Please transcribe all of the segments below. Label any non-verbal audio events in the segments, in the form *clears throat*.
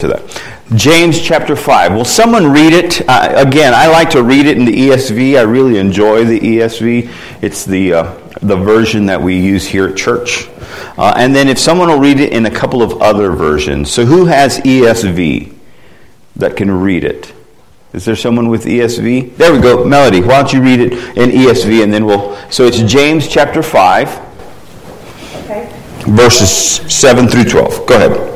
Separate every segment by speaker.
Speaker 1: to that. James chapter 5. Will someone read it? Uh, again, I like to read it in the ESV. I really enjoy the ESV. It's the, uh, the version that we use here at church. Uh, and then if someone will read it in a couple of other versions. So who has ESV that can read it? Is there someone with ESV? There we go. Melody, why don't you read it in ESV and then we'll. So it's James chapter 5,
Speaker 2: Okay.
Speaker 1: verses 7 through 12. Go ahead.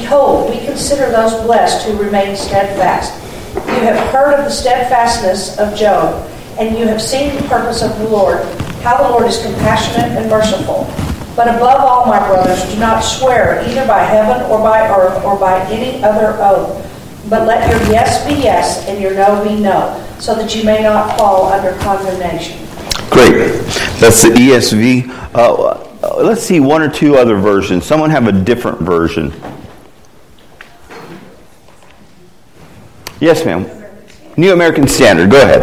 Speaker 2: Behold, we consider those blessed who remain steadfast. You have heard of the steadfastness of Job, and you have seen the purpose of the Lord, how the Lord is compassionate and merciful. But above all, my brothers, do not swear either by heaven or by earth or by any other oath, but let your yes be yes and your no be no, so that you may not fall under condemnation.
Speaker 1: Great. That's the ESV. Uh, let's see one or two other versions. Someone have a different version. Yes, ma'am. New American Standard. Go ahead.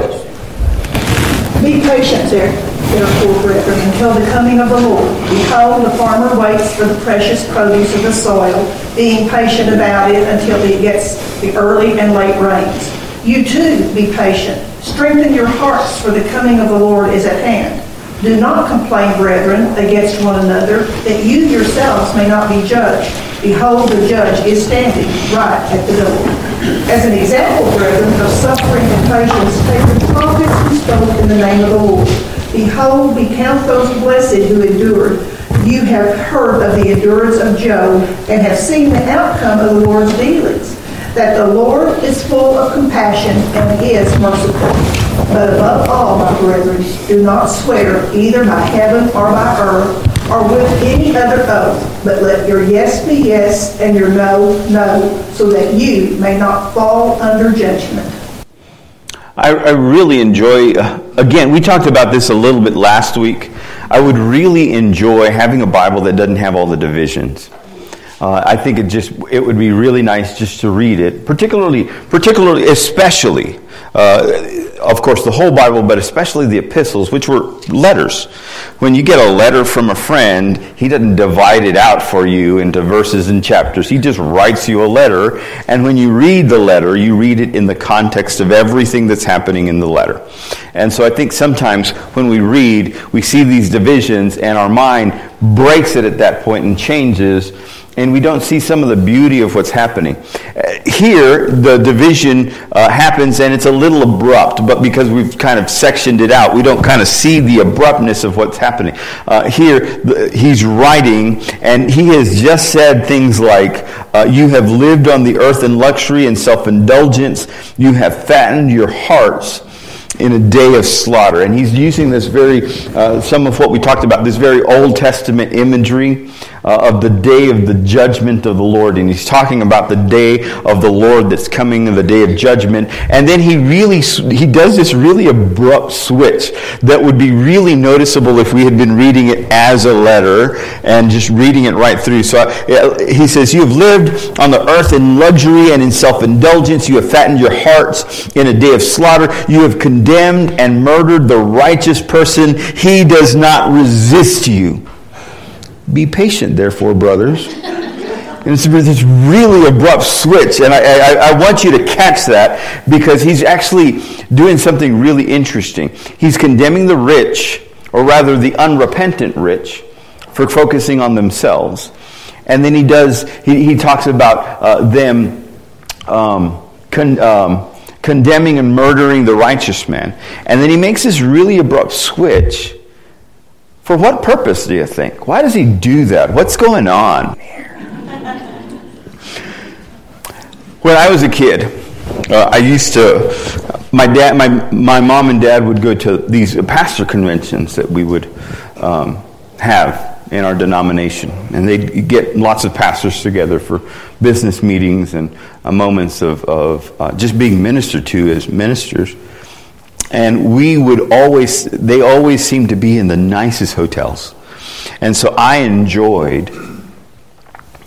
Speaker 3: Be patient, there, therefore, brethren, until the coming of the Lord. Behold, the farmer waits for the precious produce of the soil, being patient about it until he gets the early and late rains. You too be patient. Strengthen your hearts, for the coming of the Lord is at hand. Do not complain, brethren, against one another, that you yourselves may not be judged. Behold, the judge is standing right at the door. As an example, brethren, of suffering and patience, take the prophets who spoke in the name of the Lord. Behold, we count those blessed who endured. You have heard of the endurance of Job and have seen the outcome of the Lord's dealings, that the Lord is full of compassion and is merciful. But above all, my brethren, do not swear either by heaven or by earth or with any other oath, but let your yes be yes and your no, no, so that you may not fall under judgment.
Speaker 1: I, I really enjoy, uh, again, we talked about this a little bit last week. I would really enjoy having a Bible that doesn't have all the divisions. Uh, I think it just it would be really nice just to read it, particularly, particularly, especially, uh, of course, the whole Bible, but especially the epistles, which were letters. When you get a letter from a friend, he doesn't divide it out for you into verses and chapters. He just writes you a letter, and when you read the letter, you read it in the context of everything that's happening in the letter. And so I think sometimes when we read, we see these divisions, and our mind breaks it at that point and changes and we don't see some of the beauty of what's happening. Here, the division uh, happens and it's a little abrupt, but because we've kind of sectioned it out, we don't kind of see the abruptness of what's happening. Uh, here, the, he's writing, and he has just said things like, uh, You have lived on the earth in luxury and self indulgence, you have fattened your hearts in a day of slaughter. And he's using this very, uh, some of what we talked about, this very Old Testament imagery uh, of the day of the judgment of the Lord. And he's talking about the day of the Lord that's coming, the day of judgment. And then he really, he does this really abrupt switch that would be really noticeable if we had been reading it as a letter and just reading it right through. So uh, he says, You have lived on the earth in luxury and in self indulgence. You have fattened your hearts in a day of slaughter. You have condemned and murdered the righteous person. He does not resist you. Be patient, therefore, brothers. And it's this really abrupt switch, and I, I, I, want you to catch that because he's actually doing something really interesting. He's condemning the rich, or rather the unrepentant rich, for focusing on themselves. And then he does, he, he talks about uh, them um, con, um, condemning and murdering the righteous man. And then he makes this really abrupt switch for what purpose do you think? Why does he do that? What's going on when I was a kid, uh, I used to, my dad, my, my mom and dad would go to these pastor conventions that we would um, have in our denomination. And they'd get lots of pastors together for business meetings and uh, moments of, of uh, just being ministered to as ministers. And we would always, they always seemed to be in the nicest hotels. And so I enjoyed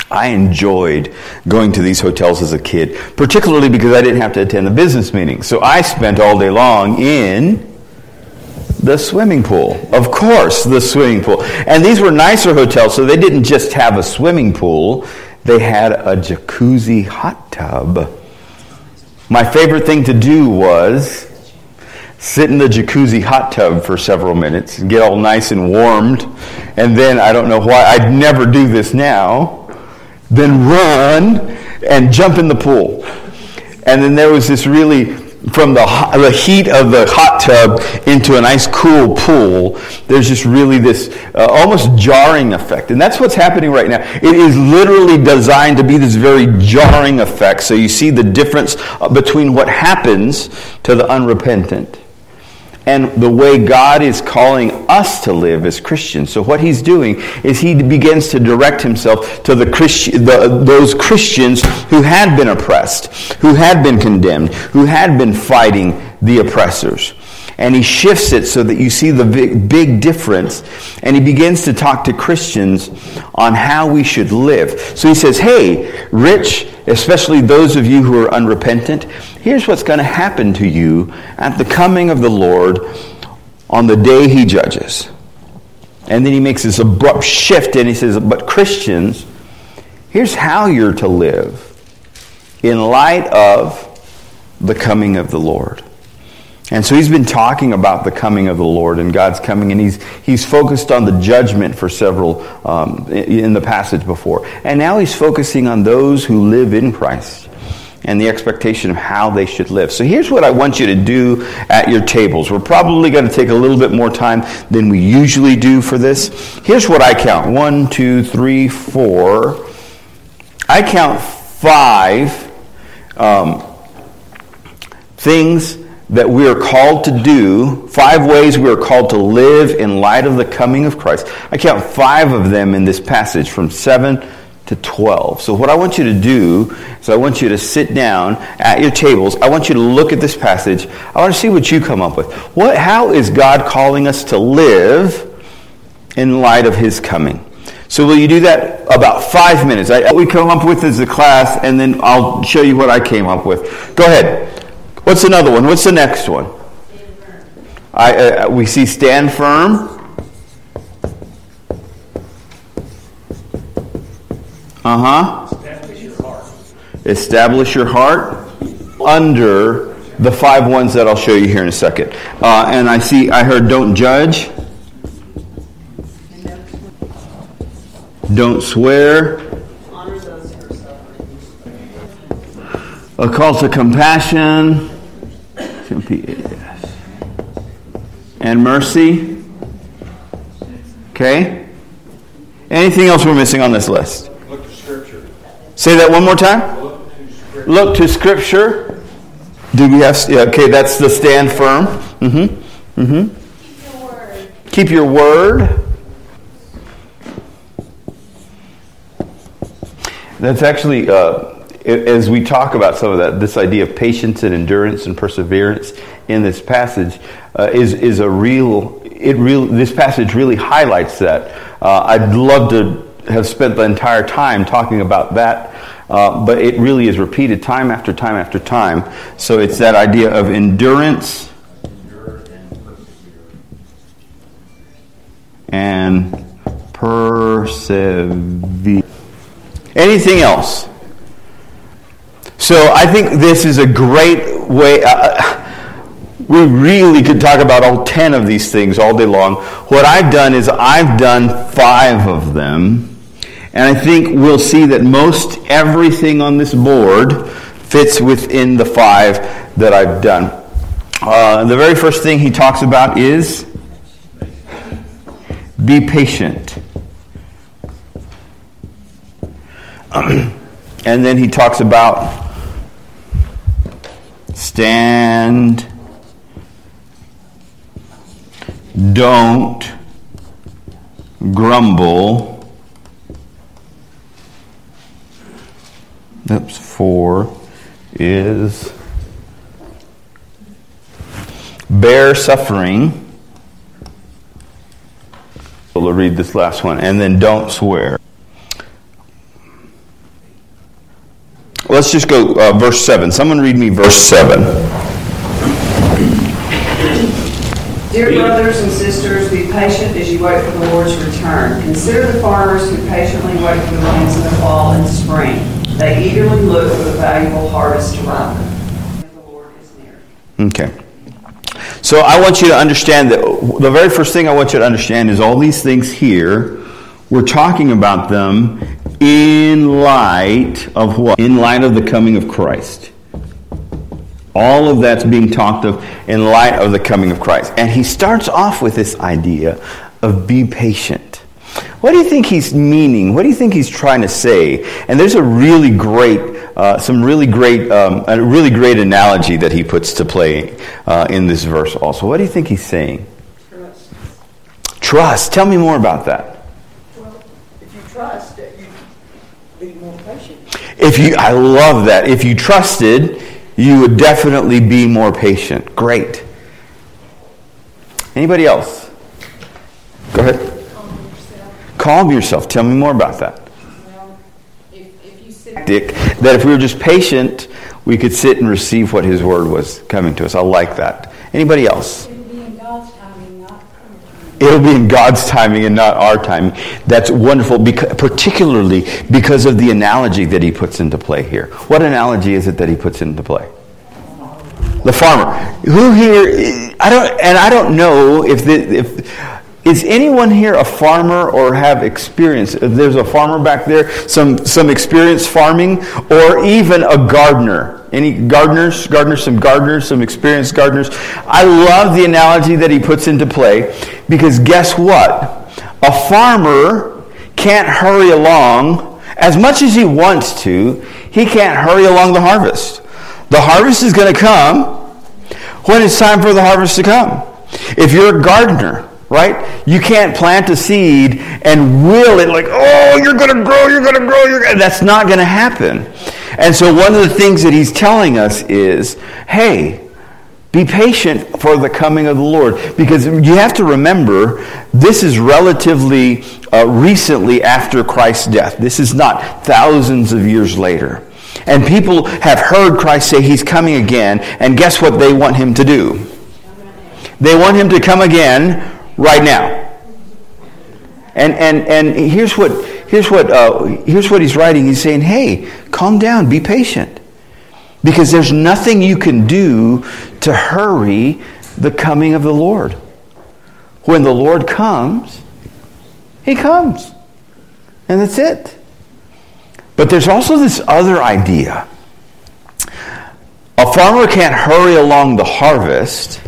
Speaker 1: I enjoyed going to these hotels as a kid, particularly because I didn't have to attend the business meetings. So I spent all day long in the swimming pool. Of course, the swimming pool. And these were nicer hotels, so they didn't just have a swimming pool, they had a jacuzzi hot tub. My favorite thing to do was sit in the jacuzzi hot tub for several minutes and get all nice and warmed. And then, I don't know why, I'd never do this now then run and jump in the pool. And then there was this really, from the, the heat of the hot tub into a nice cool pool, there's just really this uh, almost jarring effect. And that's what's happening right now. It is literally designed to be this very jarring effect. So you see the difference uh, between what happens to the unrepentant and the way God is calling us to live as Christians. So what he's doing is he begins to direct himself to the, Christi- the, those Christians who had been oppressed, who had been condemned, who had been fighting the oppressors. And he shifts it so that you see the big, big difference. And he begins to talk to Christians on how we should live. So he says, hey, rich, especially those of you who are unrepentant, here's what's going to happen to you at the coming of the Lord on the day he judges. And then he makes this abrupt shift and he says, but Christians, here's how you're to live in light of the coming of the Lord. And so he's been talking about the coming of the Lord and God's coming, and he's, he's focused on the judgment for several um, in the passage before. And now he's focusing on those who live in Christ and the expectation of how they should live. So here's what I want you to do at your tables. We're probably going to take a little bit more time than we usually do for this. Here's what I count one, two, three, four. I count five um, things that we are called to do, five ways we are called to live in light of the coming of Christ. I count five of them in this passage from 7 to 12. So, what I want you to do is I want you to sit down at your tables. I want you to look at this passage. I want to see what you come up with. What, how is God calling us to live in light of His coming? So, will you do that about five minutes? I, we come up with as a class, and then I'll show you what I came up with. Go ahead. What's another one? What's the next one? I, uh, we see stand firm. Uh huh. Establish your heart. Establish your heart under the five ones that I'll show you here in a second. Uh, and I see, I heard don't judge. Don't swear. A call to compassion. And mercy. Okay? Anything else we're missing on this list?
Speaker 4: Look to Scripture.
Speaker 1: Say that one more time.
Speaker 4: Look to Scripture.
Speaker 1: Look to Scripture. Do we have? Yeah, okay, that's the stand firm. Mm-hmm. Mm-hmm. Keep your word. Keep your word. That's actually. Uh, as we talk about some of that, this idea of patience and endurance and perseverance in this passage uh, is is a real. It real. This passage really highlights that. Uh, I'd love to have spent the entire time talking about that, uh, but it really is repeated time after time after time. So it's that idea of endurance and persevere. Anything else? So I think this is a great way. Uh, uh, we really could talk about all 10 of these things all day long. What I've done is I've done five of them. And I think we'll see that most everything on this board fits within the five that I've done. Uh, the very first thing he talks about is be patient. *clears throat* and then he talks about stand, don't grumble. Oops, four is bear suffering. We'll read this last one, and then don't swear. Let's just go uh, verse 7. Someone read me verse 7.
Speaker 4: Dear brothers and sisters, be patient as you wait for the Lord's return. Consider the farmers who patiently wait for the rains in the fall and spring. They eagerly look for the valuable harvest to ripen. The Lord is near.
Speaker 1: Okay. So I want you to understand that the very first thing I want you to understand is all these things here, we're talking about them in light of what? In light of the coming of Christ. All of that's being talked of in light of the coming of Christ. And he starts off with this idea of be patient. What do you think he's meaning? What do you think he's trying to say? And there's a really great, uh, some really great, um, a really great analogy that he puts to play uh, in this verse. Also, what do you think he's saying?
Speaker 3: Trust.
Speaker 1: Trust. Tell me more about that.
Speaker 3: Well, if you trust, you'd be more patient.
Speaker 1: If you, I love that. If you trusted, you would definitely be more patient. Great. Anybody else? Go ahead. Calm yourself. Tell me more about that.
Speaker 5: Well, if, if you sit
Speaker 1: Dick, that if we were just patient, we could sit and receive what His Word was coming to us. I like that. Anybody else?
Speaker 5: It'll be in God's timing, not.
Speaker 1: It'll be in God's timing and not our timing. That's wonderful, because, particularly because of the analogy that he puts into play here. What analogy is it that he puts into play? The farmer. Who here? I don't, and I don't know if the, if is anyone here a farmer or have experience. If there's a farmer back there, some some experience farming, or even a gardener. Any gardeners? Gardeners, some gardeners, some experienced gardeners. I love the analogy that he puts into play because guess what? A farmer can't hurry along as much as he wants to. He can't hurry along the harvest. The harvest is going to come when it's time for the harvest to come. If you're a gardener, right? You can't plant a seed and will it like, oh, you're going to grow, you're going to grow, you're gonna... that's not going to happen. And so one of the things that he's telling us is, hey, be patient for the coming of the Lord. Because you have to remember, this is relatively uh, recently after Christ's death. This is not thousands of years later. And people have heard Christ say he's coming again, and guess what they want him to do? They want him to come again right now. And, and, and here's what, here's, what, uh, here's what he's writing. He's saying, hey, calm down, be patient. Because there's nothing you can do to hurry the coming of the Lord. When the Lord comes, he comes. And that's it. But there's also this other idea. A farmer can't hurry along the harvest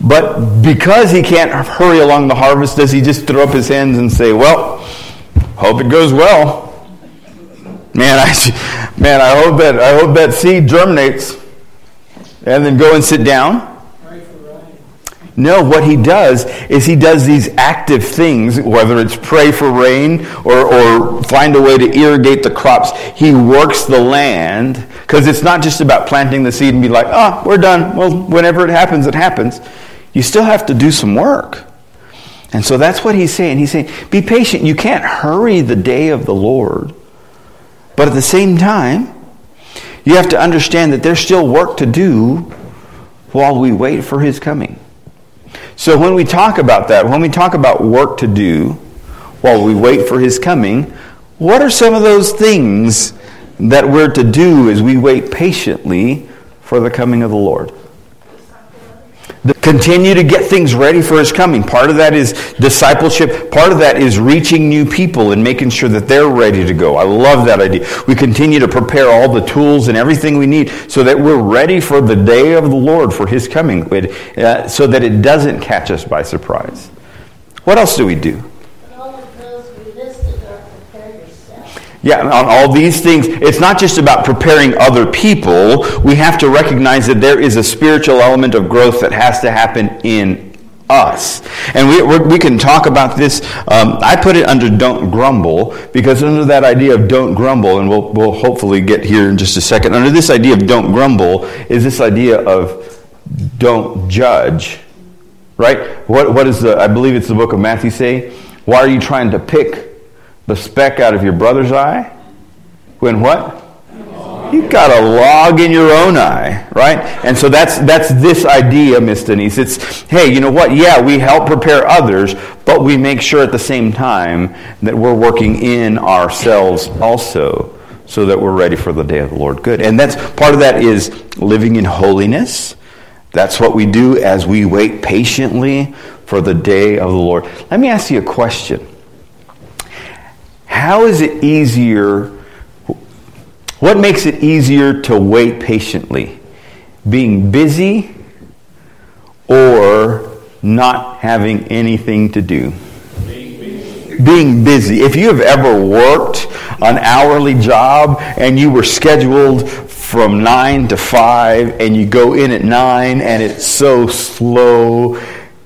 Speaker 1: but because he can't hurry along the harvest, does he just throw up his hands and say, Well, hope it goes well? Man, I, man, I hope that I hope that seed germinates. And then go and sit down. No, what he does is he does these active things, whether it's pray for rain or, or find a way to irrigate the crops. He works the land because it's not just about planting the seed and be like, oh, we're done. Well, whenever it happens, it happens. You still have to do some work. And so that's what he's saying. He's saying, be patient. You can't hurry the day of the Lord. But at the same time, you have to understand that there's still work to do while we wait for his coming. So when we talk about that, when we talk about work to do while we wait for his coming, what are some of those things that we're to do as we wait patiently for the coming of the Lord? Continue to get things ready for his coming. Part of that is discipleship. Part of that is reaching new people and making sure that they're ready to go. I love that idea. We continue to prepare all the tools and everything we need so that we're ready for the day of the Lord, for his coming, uh, so that it doesn't catch us by surprise. What else do we do? Yeah, on all these things, it's not just about preparing other people. We have to recognize that there is a spiritual element of growth that has to happen in us. And we, we can talk about this. Um, I put it under don't grumble because under that idea of don't grumble, and we'll, we'll hopefully get here in just a second, under this idea of don't grumble is this idea of don't judge. Right? What, what is the, I believe it's the book of Matthew say? Why are you trying to pick the speck out of your brother's eye? When what? You've got a log in your own eye, right? And so that's that's this idea, Miss Denise. It's hey, you know what? Yeah, we help prepare others, but we make sure at the same time that we're working in ourselves also, so that we're ready for the day of the Lord. Good, and that's part of that is living in holiness. That's what we do as we wait patiently for the day of the Lord. Let me ask you a question. How is it easier? What makes it easier to wait patiently? Being busy or not having anything to do? Being busy. If you have ever worked an hourly job and you were scheduled from 9 to 5 and you go in at 9 and it's so slow,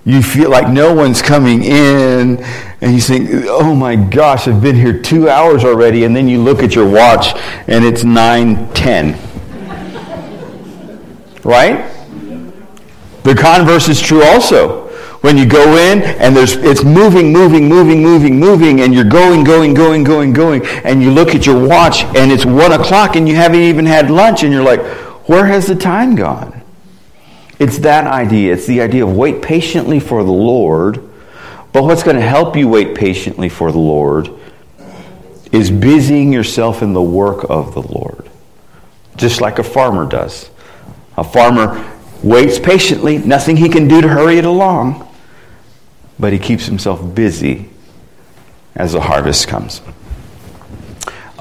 Speaker 1: you feel like no one's coming in and you think, oh my gosh, I've been here two hours already. And then you look at your watch and it's 9.10. right? The converse is true also. When you go in and there's, it's moving, moving, moving, moving, moving, and you're going, going, going, going, going, and you look at your watch and it's one o'clock and you haven't even had lunch and you're like, where has the time gone? It's that idea. It's the idea of wait patiently for the Lord. But what's going to help you wait patiently for the Lord is busying yourself in the work of the Lord, just like a farmer does. A farmer waits patiently, nothing he can do to hurry it along but he keeps himself busy as the harvest comes.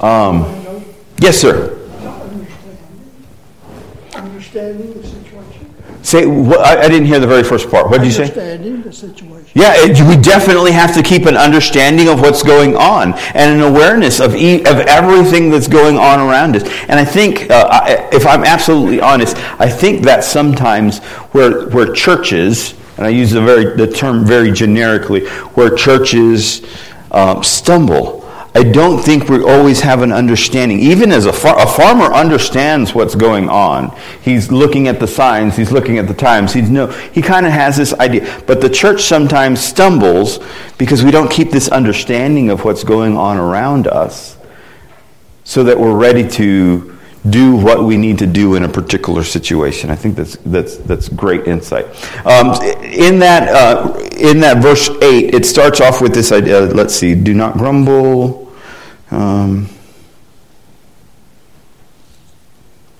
Speaker 1: Um, yes, sir.
Speaker 6: Understanding situation.
Speaker 1: Say, I, I didn't hear the very first part. What did you say?
Speaker 6: Understanding the situation.
Speaker 1: Yeah, it, we definitely have to keep an understanding of what's going on and an awareness of e- of everything that's going on around us. And I think, uh, I, if I'm absolutely honest, I think that sometimes where where churches, and I use the very the term very generically, where churches um, stumble. I don't think we always have an understanding. Even as a, far, a farmer understands what's going on. He's looking at the signs. He's looking at the times. He's no, he kind of has this idea. But the church sometimes stumbles because we don't keep this understanding of what's going on around us so that we're ready to do what we need to do in a particular situation. I think that's that's that's great insight. Um, in that uh, in that verse eight, it starts off with this idea. Let's see: do not grumble. Um,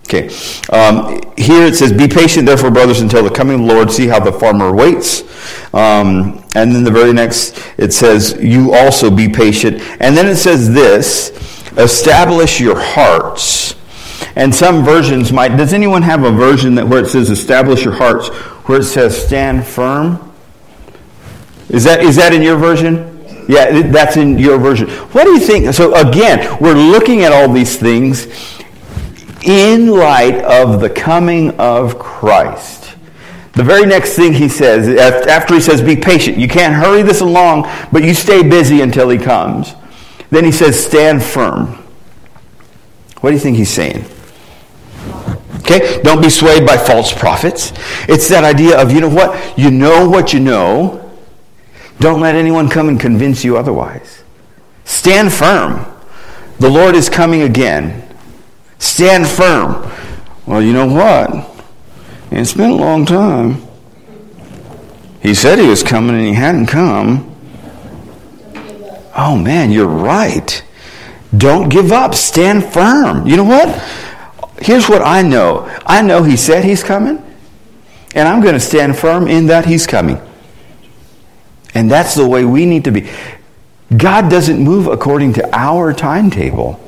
Speaker 1: okay, um, here it says, "Be patient, therefore, brothers, until the coming of the Lord. See how the farmer waits." Um, and then the very next, it says, "You also be patient." And then it says this: "Establish your hearts." And some versions might. Does anyone have a version that where it says "establish your hearts," where it says "stand firm"? Is that is that in your version? Yeah, that's in your version. What do you think? So again, we're looking at all these things in light of the coming of Christ. The very next thing he says, after he says, be patient, you can't hurry this along, but you stay busy until he comes. Then he says, stand firm. What do you think he's saying? Okay, don't be swayed by false prophets. It's that idea of, you know what? You know what you know. Don't let anyone come and convince you otherwise. Stand firm. The Lord is coming again. Stand firm. Well, you know what? It's been a long time. He said he was coming and he hadn't come. Oh man, you're right. Don't give up. Stand firm. You know what? Here's what I know. I know he said he's coming, and I'm going to stand firm in that he's coming. And that's the way we need to be. God doesn't move according to our timetable.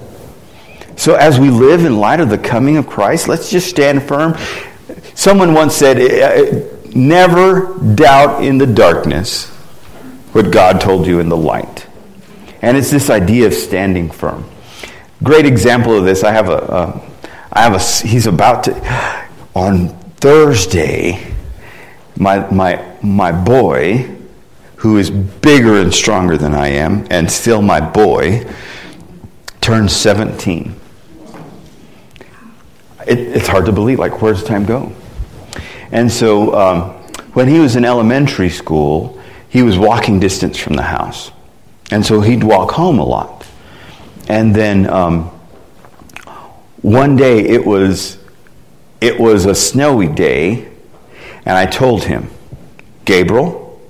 Speaker 1: So as we live in light of the coming of Christ, let's just stand firm. Someone once said, eh, eh, never doubt in the darkness what God told you in the light. And it's this idea of standing firm. Great example of this. I have a, a I have a, he's about to, on Thursday, my, my, my boy, who is bigger and stronger than I am, and still my boy, turns 17. It, it's hard to believe. Like, where's time go? And so, um, when he was in elementary school, he was walking distance from the house. And so he'd walk home a lot. And then um, one day it was, it was a snowy day, and I told him, Gabriel,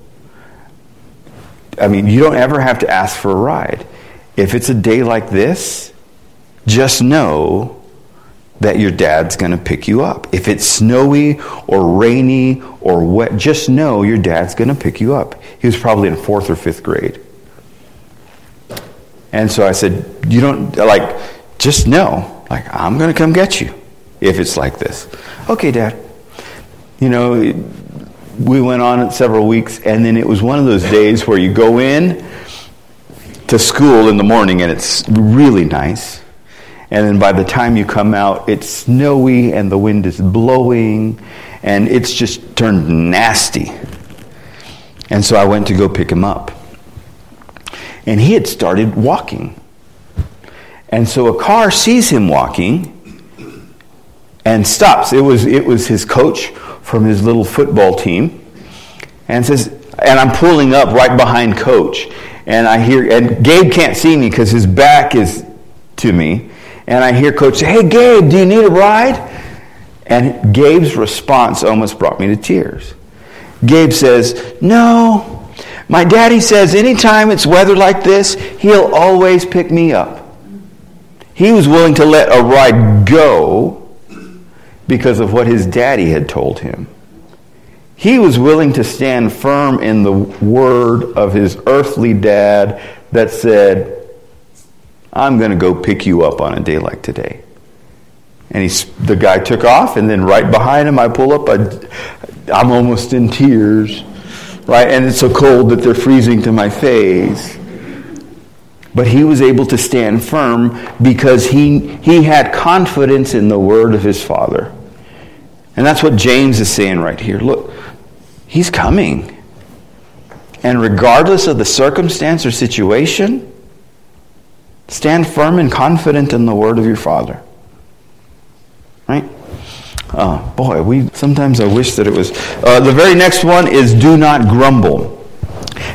Speaker 1: I mean, you don't ever have to ask for a ride. If it's a day like this, just know that your dad's going to pick you up. If it's snowy or rainy or wet, just know your dad's going to pick you up. He was probably in fourth or fifth grade. And so I said, You don't, like, just know, like, I'm going to come get you if it's like this. Okay, Dad. You know, we went on it several weeks, and then it was one of those days where you go in to school in the morning and it's really nice and then by the time you come out, it's snowy and the wind is blowing and it's just turned nasty. And so I went to go pick him up. And he had started walking. And so a car sees him walking and stops. It was, it was his coach from his little football team and says, and I'm pulling up right behind coach. And I hear, and Gabe can't see me because his back is to me and I hear Coach say, Hey, Gabe, do you need a ride? And Gabe's response almost brought me to tears. Gabe says, No. My daddy says anytime it's weather like this, he'll always pick me up. He was willing to let a ride go because of what his daddy had told him. He was willing to stand firm in the word of his earthly dad that said, I'm going to go pick you up on a day like today. And he's, the guy took off, and then right behind him, I pull up. I, I'm almost in tears, right? And it's so cold that they're freezing to my face. But he was able to stand firm because he, he had confidence in the word of his father. And that's what James is saying right here. Look, he's coming. And regardless of the circumstance or situation, Stand firm and confident in the word of your Father. Right? Oh, boy, we sometimes I wish that it was. Uh, the very next one is do not grumble.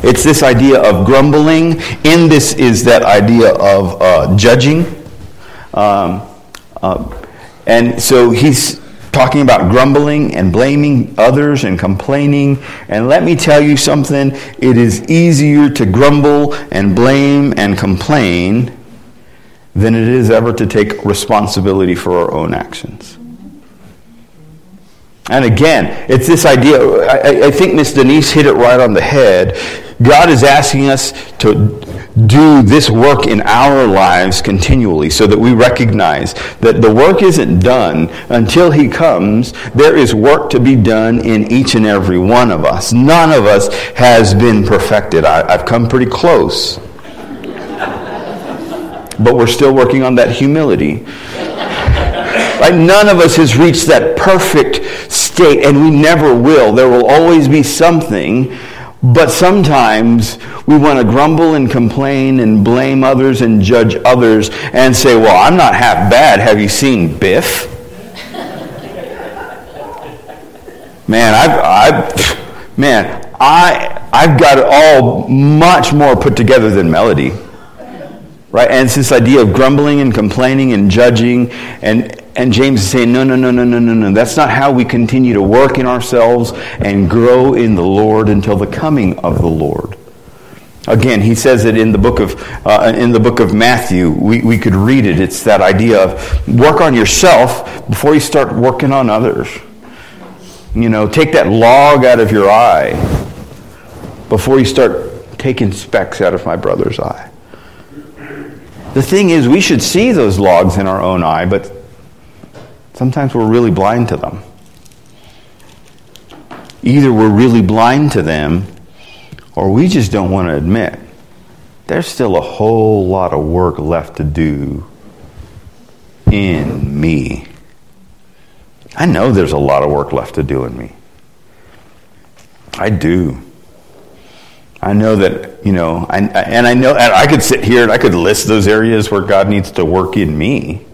Speaker 1: It's this idea of grumbling. In this is that idea of uh, judging. Um, uh, and so he's talking about grumbling and blaming others and complaining. And let me tell you something it is easier to grumble and blame and complain than it is ever to take responsibility for our own actions. And again, it's this idea, I, I think Miss Denise hit it right on the head. God is asking us to do this work in our lives continually so that we recognize that the work isn't done until He comes. There is work to be done in each and every one of us. None of us has been perfected. I, I've come pretty close but we're still working on that humility. None of us has reached that perfect and we never will. There will always be something, but sometimes we want to grumble and complain and blame others and judge others and say, Well, I'm not half bad. Have you seen Biff? Man, I've, I've man, I, I've got it all much more put together than Melody. Right? And it's this idea of grumbling and complaining and judging. And, and James is saying, no, no, no, no, no, no, no. That's not how we continue to work in ourselves and grow in the Lord until the coming of the Lord. Again, he says it in the book of, uh, in the book of Matthew. We, we could read it. It's that idea of work on yourself before you start working on others. You know, take that log out of your eye before you start taking specks out of my brother's eye. The thing is, we should see those logs in our own eye, but sometimes we're really blind to them. Either we're really blind to them, or we just don't want to admit there's still a whole lot of work left to do in me. I know there's a lot of work left to do in me. I do. I know that, you know, I, and I know, and I could sit here and I could list those areas where God needs to work in me.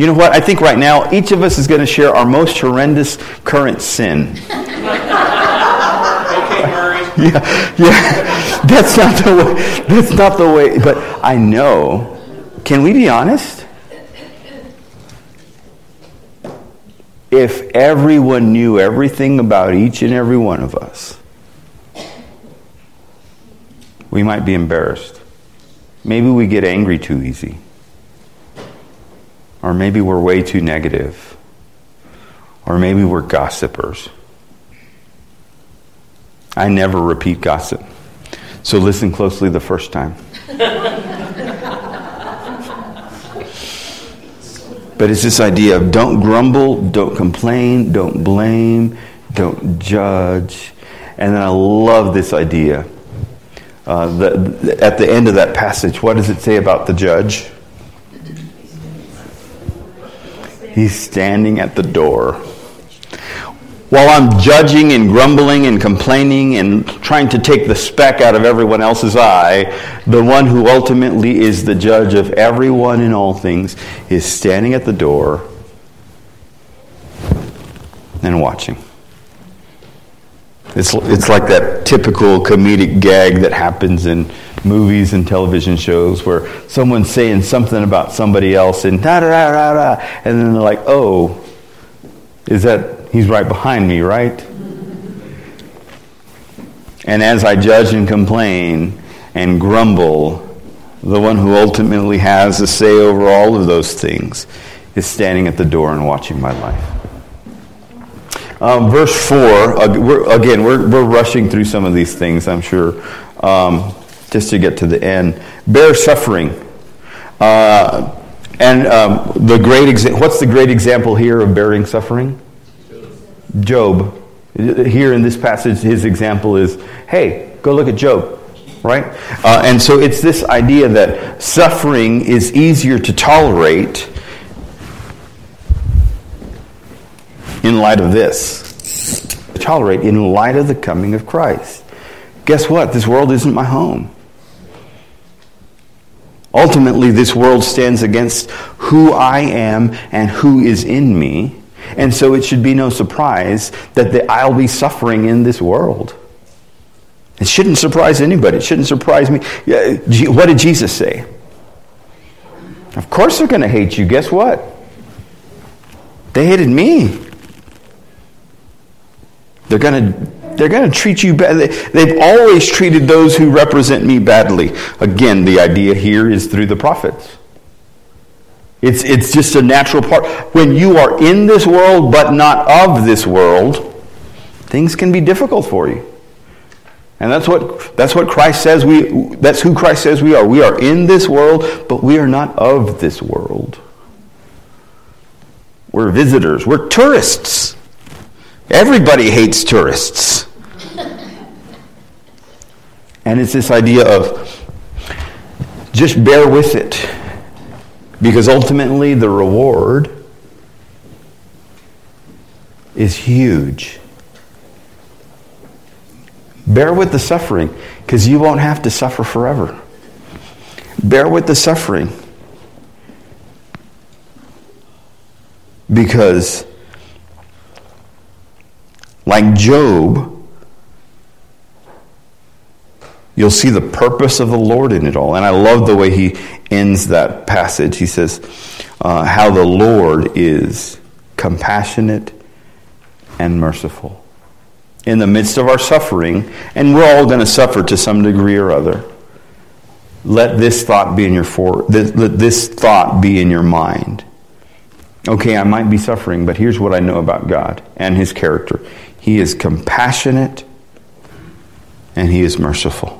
Speaker 1: You know what? I think right now each of us is going to share our most horrendous current sin. *laughs*
Speaker 7: Okay, Murray. *laughs*
Speaker 1: Yeah, yeah. That's not the way. That's not the way. But I know. Can we be honest? If everyone knew everything about each and every one of us, we might be embarrassed. Maybe we get angry too easy. Or maybe we're way too negative. Or maybe we're gossipers. I never repeat gossip. So listen closely the first time. *laughs* but it's this idea of don't grumble, don't complain, don't blame, don't judge. And then I love this idea. Uh, the, the, at the end of that passage, what does it say about the judge? He's standing at the door. While I'm judging and grumbling and complaining and trying to take the speck out of everyone else's eye, the one who ultimately is the judge of everyone in all things is standing at the door and watching. It's, it's like that typical comedic gag that happens in movies and television shows where someone's saying something about somebody else and da da da da and then they're like, oh, is that He's right behind me, right? And as I judge and complain and grumble, the one who ultimately has a say over all of those things is standing at the door and watching my life. Um, verse 4, uh, we're, again, we're, we're rushing through some of these things, I'm sure, um, just to get to the end. Bear suffering. Uh, and um, the great exa- what's the great example here of bearing suffering? Job. Here in this passage, his example is hey, go look at Job, right? Uh, and so it's this idea that suffering is easier to tolerate in light of this. Tolerate in light of the coming of Christ. Guess what? This world isn't my home. Ultimately, this world stands against who I am and who is in me. And so it should be no surprise that the, I'll be suffering in this world. It shouldn't surprise anybody. It shouldn't surprise me. What did Jesus say? Of course they're going to hate you. Guess what? They hated me. They're going to they're going to treat you badly. They've always treated those who represent me badly. Again, the idea here is through the prophets. It's, it's just a natural part. When you are in this world but not of this world, things can be difficult for you. And that's what, that's what Christ says we, that's who Christ says we are. We are in this world, but we are not of this world. We're visitors. We're tourists. Everybody hates tourists. And it's this idea of just bear with it. Because ultimately, the reward is huge. Bear with the suffering, because you won't have to suffer forever. Bear with the suffering. Because, like Job, you'll see the purpose of the Lord in it all. And I love the way he ends that passage. He says, uh, How the Lord is compassionate and merciful. In the midst of our suffering, and we're all going to suffer to some degree or other, let this thought be in your for, let this thought be in your mind. Okay, I might be suffering, but here's what I know about God and his character. He is compassionate and he is merciful.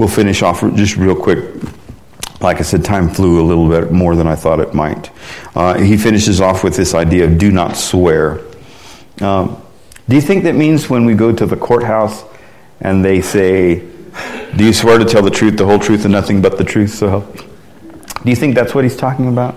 Speaker 1: We'll finish off just real quick. Like I said, time flew a little bit more than I thought it might. Uh, he finishes off with this idea of do not swear. Um, do you think that means when we go to the courthouse and they say, Do you swear to tell the truth, the whole truth, and nothing but the truth? So? Do you think that's what he's talking about?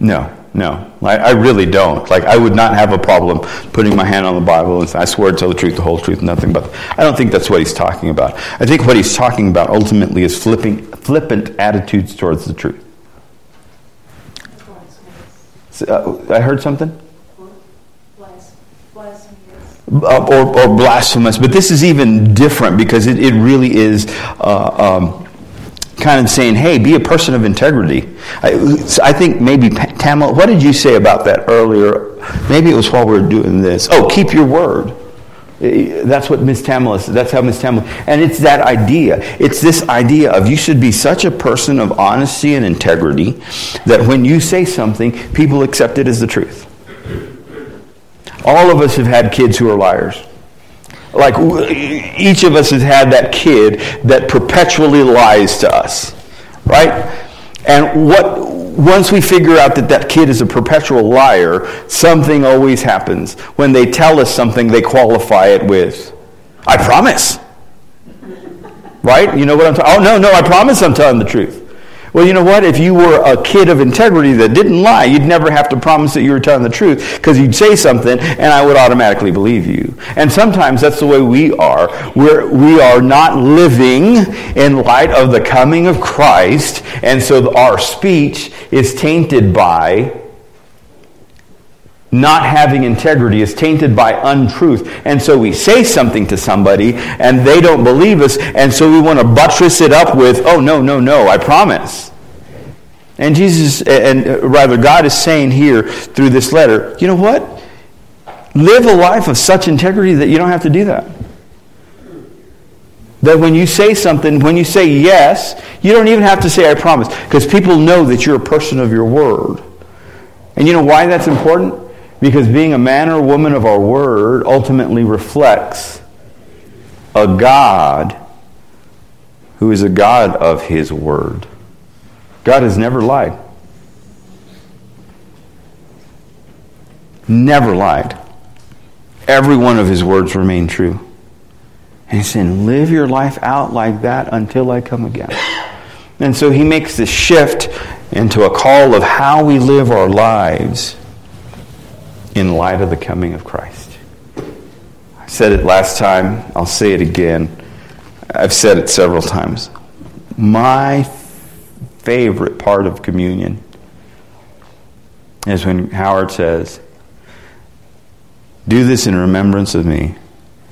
Speaker 1: No, no. I, I really don't. Like, I would not have a problem putting my hand on the Bible and I swear to tell the truth, the whole truth, nothing but. I don't think that's what he's talking about. I think what he's talking about ultimately is flipping, flippant attitudes towards the truth. Uh, I heard something? Uh, or, or, blasphemous, but this is even different because it, it really is uh, um, kind of saying, hey, be a person of integrity. I, I think maybe, Tamala, what did you say about that earlier? Maybe it was while we were doing this. Oh, keep your word. That's what Miss Tamala said. That's how Miss Tamala, and it's that idea. It's this idea of you should be such a person of honesty and integrity that when you say something, people accept it as the truth. All of us have had kids who are liars. Like each of us has had that kid that perpetually lies to us, right? And what once we figure out that that kid is a perpetual liar, something always happens. When they tell us something, they qualify it with, "I promise." *laughs* Right? You know what I'm talking? Oh no, no, I promise I'm telling the truth. Well, you know what? If you were a kid of integrity that didn't lie, you'd never have to promise that you were telling the truth because you'd say something and I would automatically believe you. And sometimes that's the way we are. We're, we are not living in light of the coming of Christ, and so our speech is tainted by not having integrity is tainted by untruth. And so we say something to somebody and they don't believe us, and so we want to buttress it up with, oh, no, no, no, I promise. And Jesus, and uh, rather, God is saying here through this letter, you know what? Live a life of such integrity that you don't have to do that. That when you say something, when you say yes, you don't even have to say I promise, because people know that you're a person of your word. And you know why that's important? Because being a man or woman of our word ultimately reflects a God who is a God of his word. God has never lied. Never lied. Every one of his words remain true. And he's saying, live your life out like that until I come again. And so he makes this shift into a call of how we live our lives in light of the coming of Christ. I said it last time, I'll say it again. I've said it several times. My favorite part of communion is when Howard says, Do this in remembrance of me,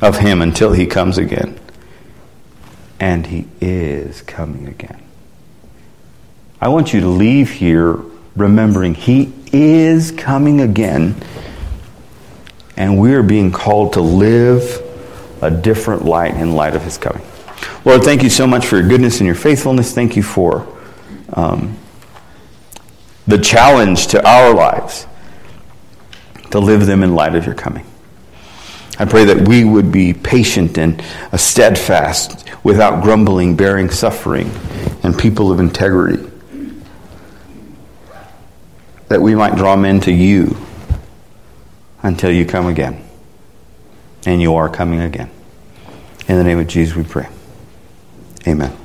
Speaker 1: of him until he comes again. And he is coming again. I want you to leave here remembering he is coming again and we are being called to live a different light in light of his coming. Lord, thank you so much for your goodness and your faithfulness. Thank you for um, the challenge to our lives to live them in light of your coming. I pray that we would be patient and steadfast without grumbling, bearing suffering, and people of integrity. That we might draw men to you until you come again. And you are coming again. In the name of Jesus, we pray. Amen.